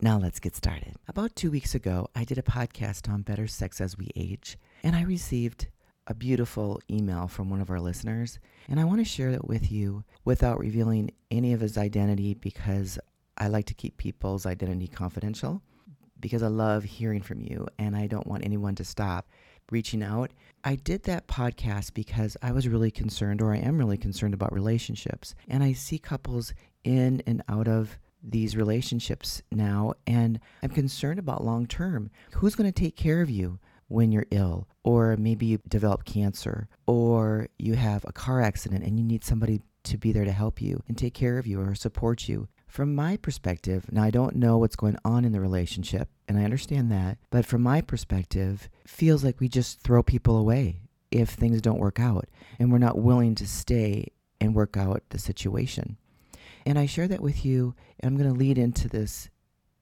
Now let's get started. About two weeks ago, I did a podcast on better sex as we age, and I received a beautiful email from one of our listeners, and I want to share it with you without revealing any of his identity because I like to keep people's identity confidential because I love hearing from you and I don't want anyone to stop reaching out. I did that podcast because I was really concerned, or I am really concerned about relationships. And I see couples in and out of these relationships now, and I'm concerned about long term. Who's going to take care of you when you're ill, or maybe you develop cancer, or you have a car accident and you need somebody to be there to help you and take care of you or support you? From my perspective, now I don't know what's going on in the relationship, and I understand that, but from my perspective, feels like we just throw people away if things don't work out, and we're not willing to stay and work out the situation. And I share that with you, and I'm going to lead into this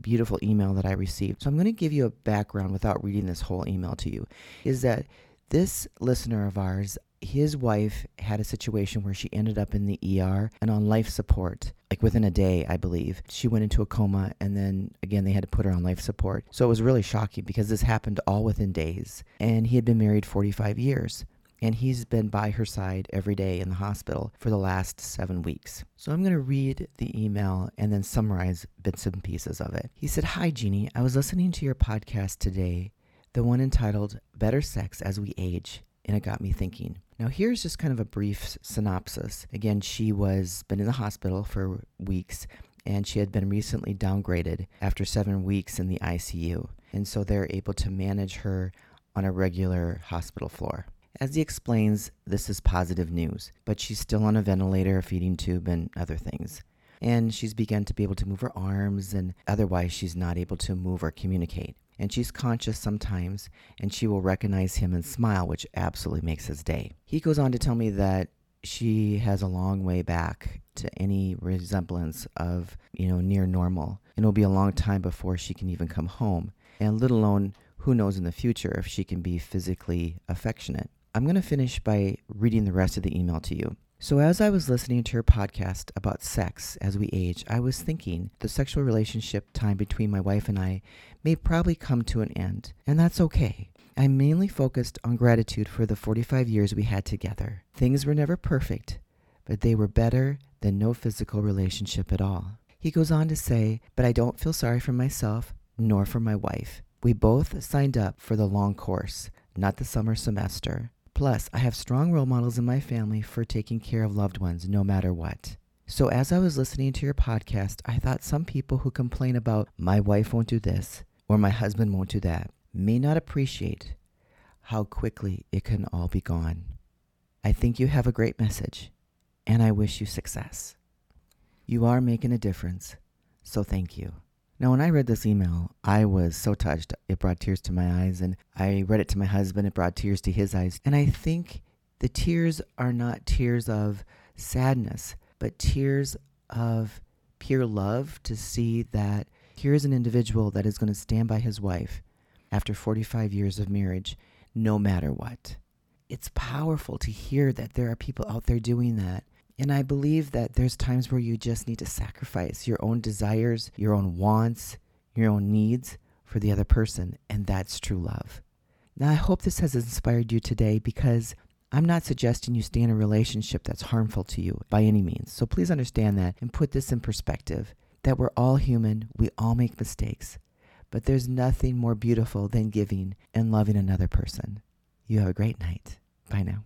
beautiful email that I received. So I'm going to give you a background without reading this whole email to you. Is that this listener of ours, his wife had a situation where she ended up in the ER and on life support, like within a day, I believe. She went into a coma and then again they had to put her on life support. So it was really shocking because this happened all within days. And he had been married 45 years and he's been by her side every day in the hospital for the last seven weeks. So I'm going to read the email and then summarize bits and pieces of it. He said, Hi, Jeannie. I was listening to your podcast today, the one entitled Better Sex as We Age, and it got me thinking. Now, here's just kind of a brief synopsis. Again, she was been in the hospital for weeks and she had been recently downgraded after seven weeks in the ICU. And so they're able to manage her on a regular hospital floor. As he explains, this is positive news, but she's still on a ventilator, a feeding tube, and other things. And she's begun to be able to move her arms, and otherwise, she's not able to move or communicate. And she's conscious sometimes, and she will recognize him and smile, which absolutely makes his day. He goes on to tell me that she has a long way back to any resemblance of, you know, near normal. And it'll be a long time before she can even come home. And let alone, who knows in the future if she can be physically affectionate. I'm going to finish by reading the rest of the email to you. So, as I was listening to your podcast about sex as we age, I was thinking the sexual relationship time between my wife and I may probably come to an end, and that's okay. I mainly focused on gratitude for the 45 years we had together. Things were never perfect, but they were better than no physical relationship at all. He goes on to say, But I don't feel sorry for myself nor for my wife. We both signed up for the long course, not the summer semester. Plus, I have strong role models in my family for taking care of loved ones no matter what. So, as I was listening to your podcast, I thought some people who complain about my wife won't do this or my husband won't do that may not appreciate how quickly it can all be gone. I think you have a great message, and I wish you success. You are making a difference, so thank you. Now, when I read this email, I was so touched. It brought tears to my eyes, and I read it to my husband. It brought tears to his eyes. And I think the tears are not tears of sadness, but tears of pure love to see that here's an individual that is going to stand by his wife after 45 years of marriage, no matter what. It's powerful to hear that there are people out there doing that and I believe that there's times where you just need to sacrifice your own desires, your own wants, your own needs for the other person. And that's true love. Now, I hope this has inspired you today because I'm not suggesting you stay in a relationship that's harmful to you by any means. So please understand that and put this in perspective that we're all human, we all make mistakes, but there's nothing more beautiful than giving and loving another person. You have a great night. Bye now.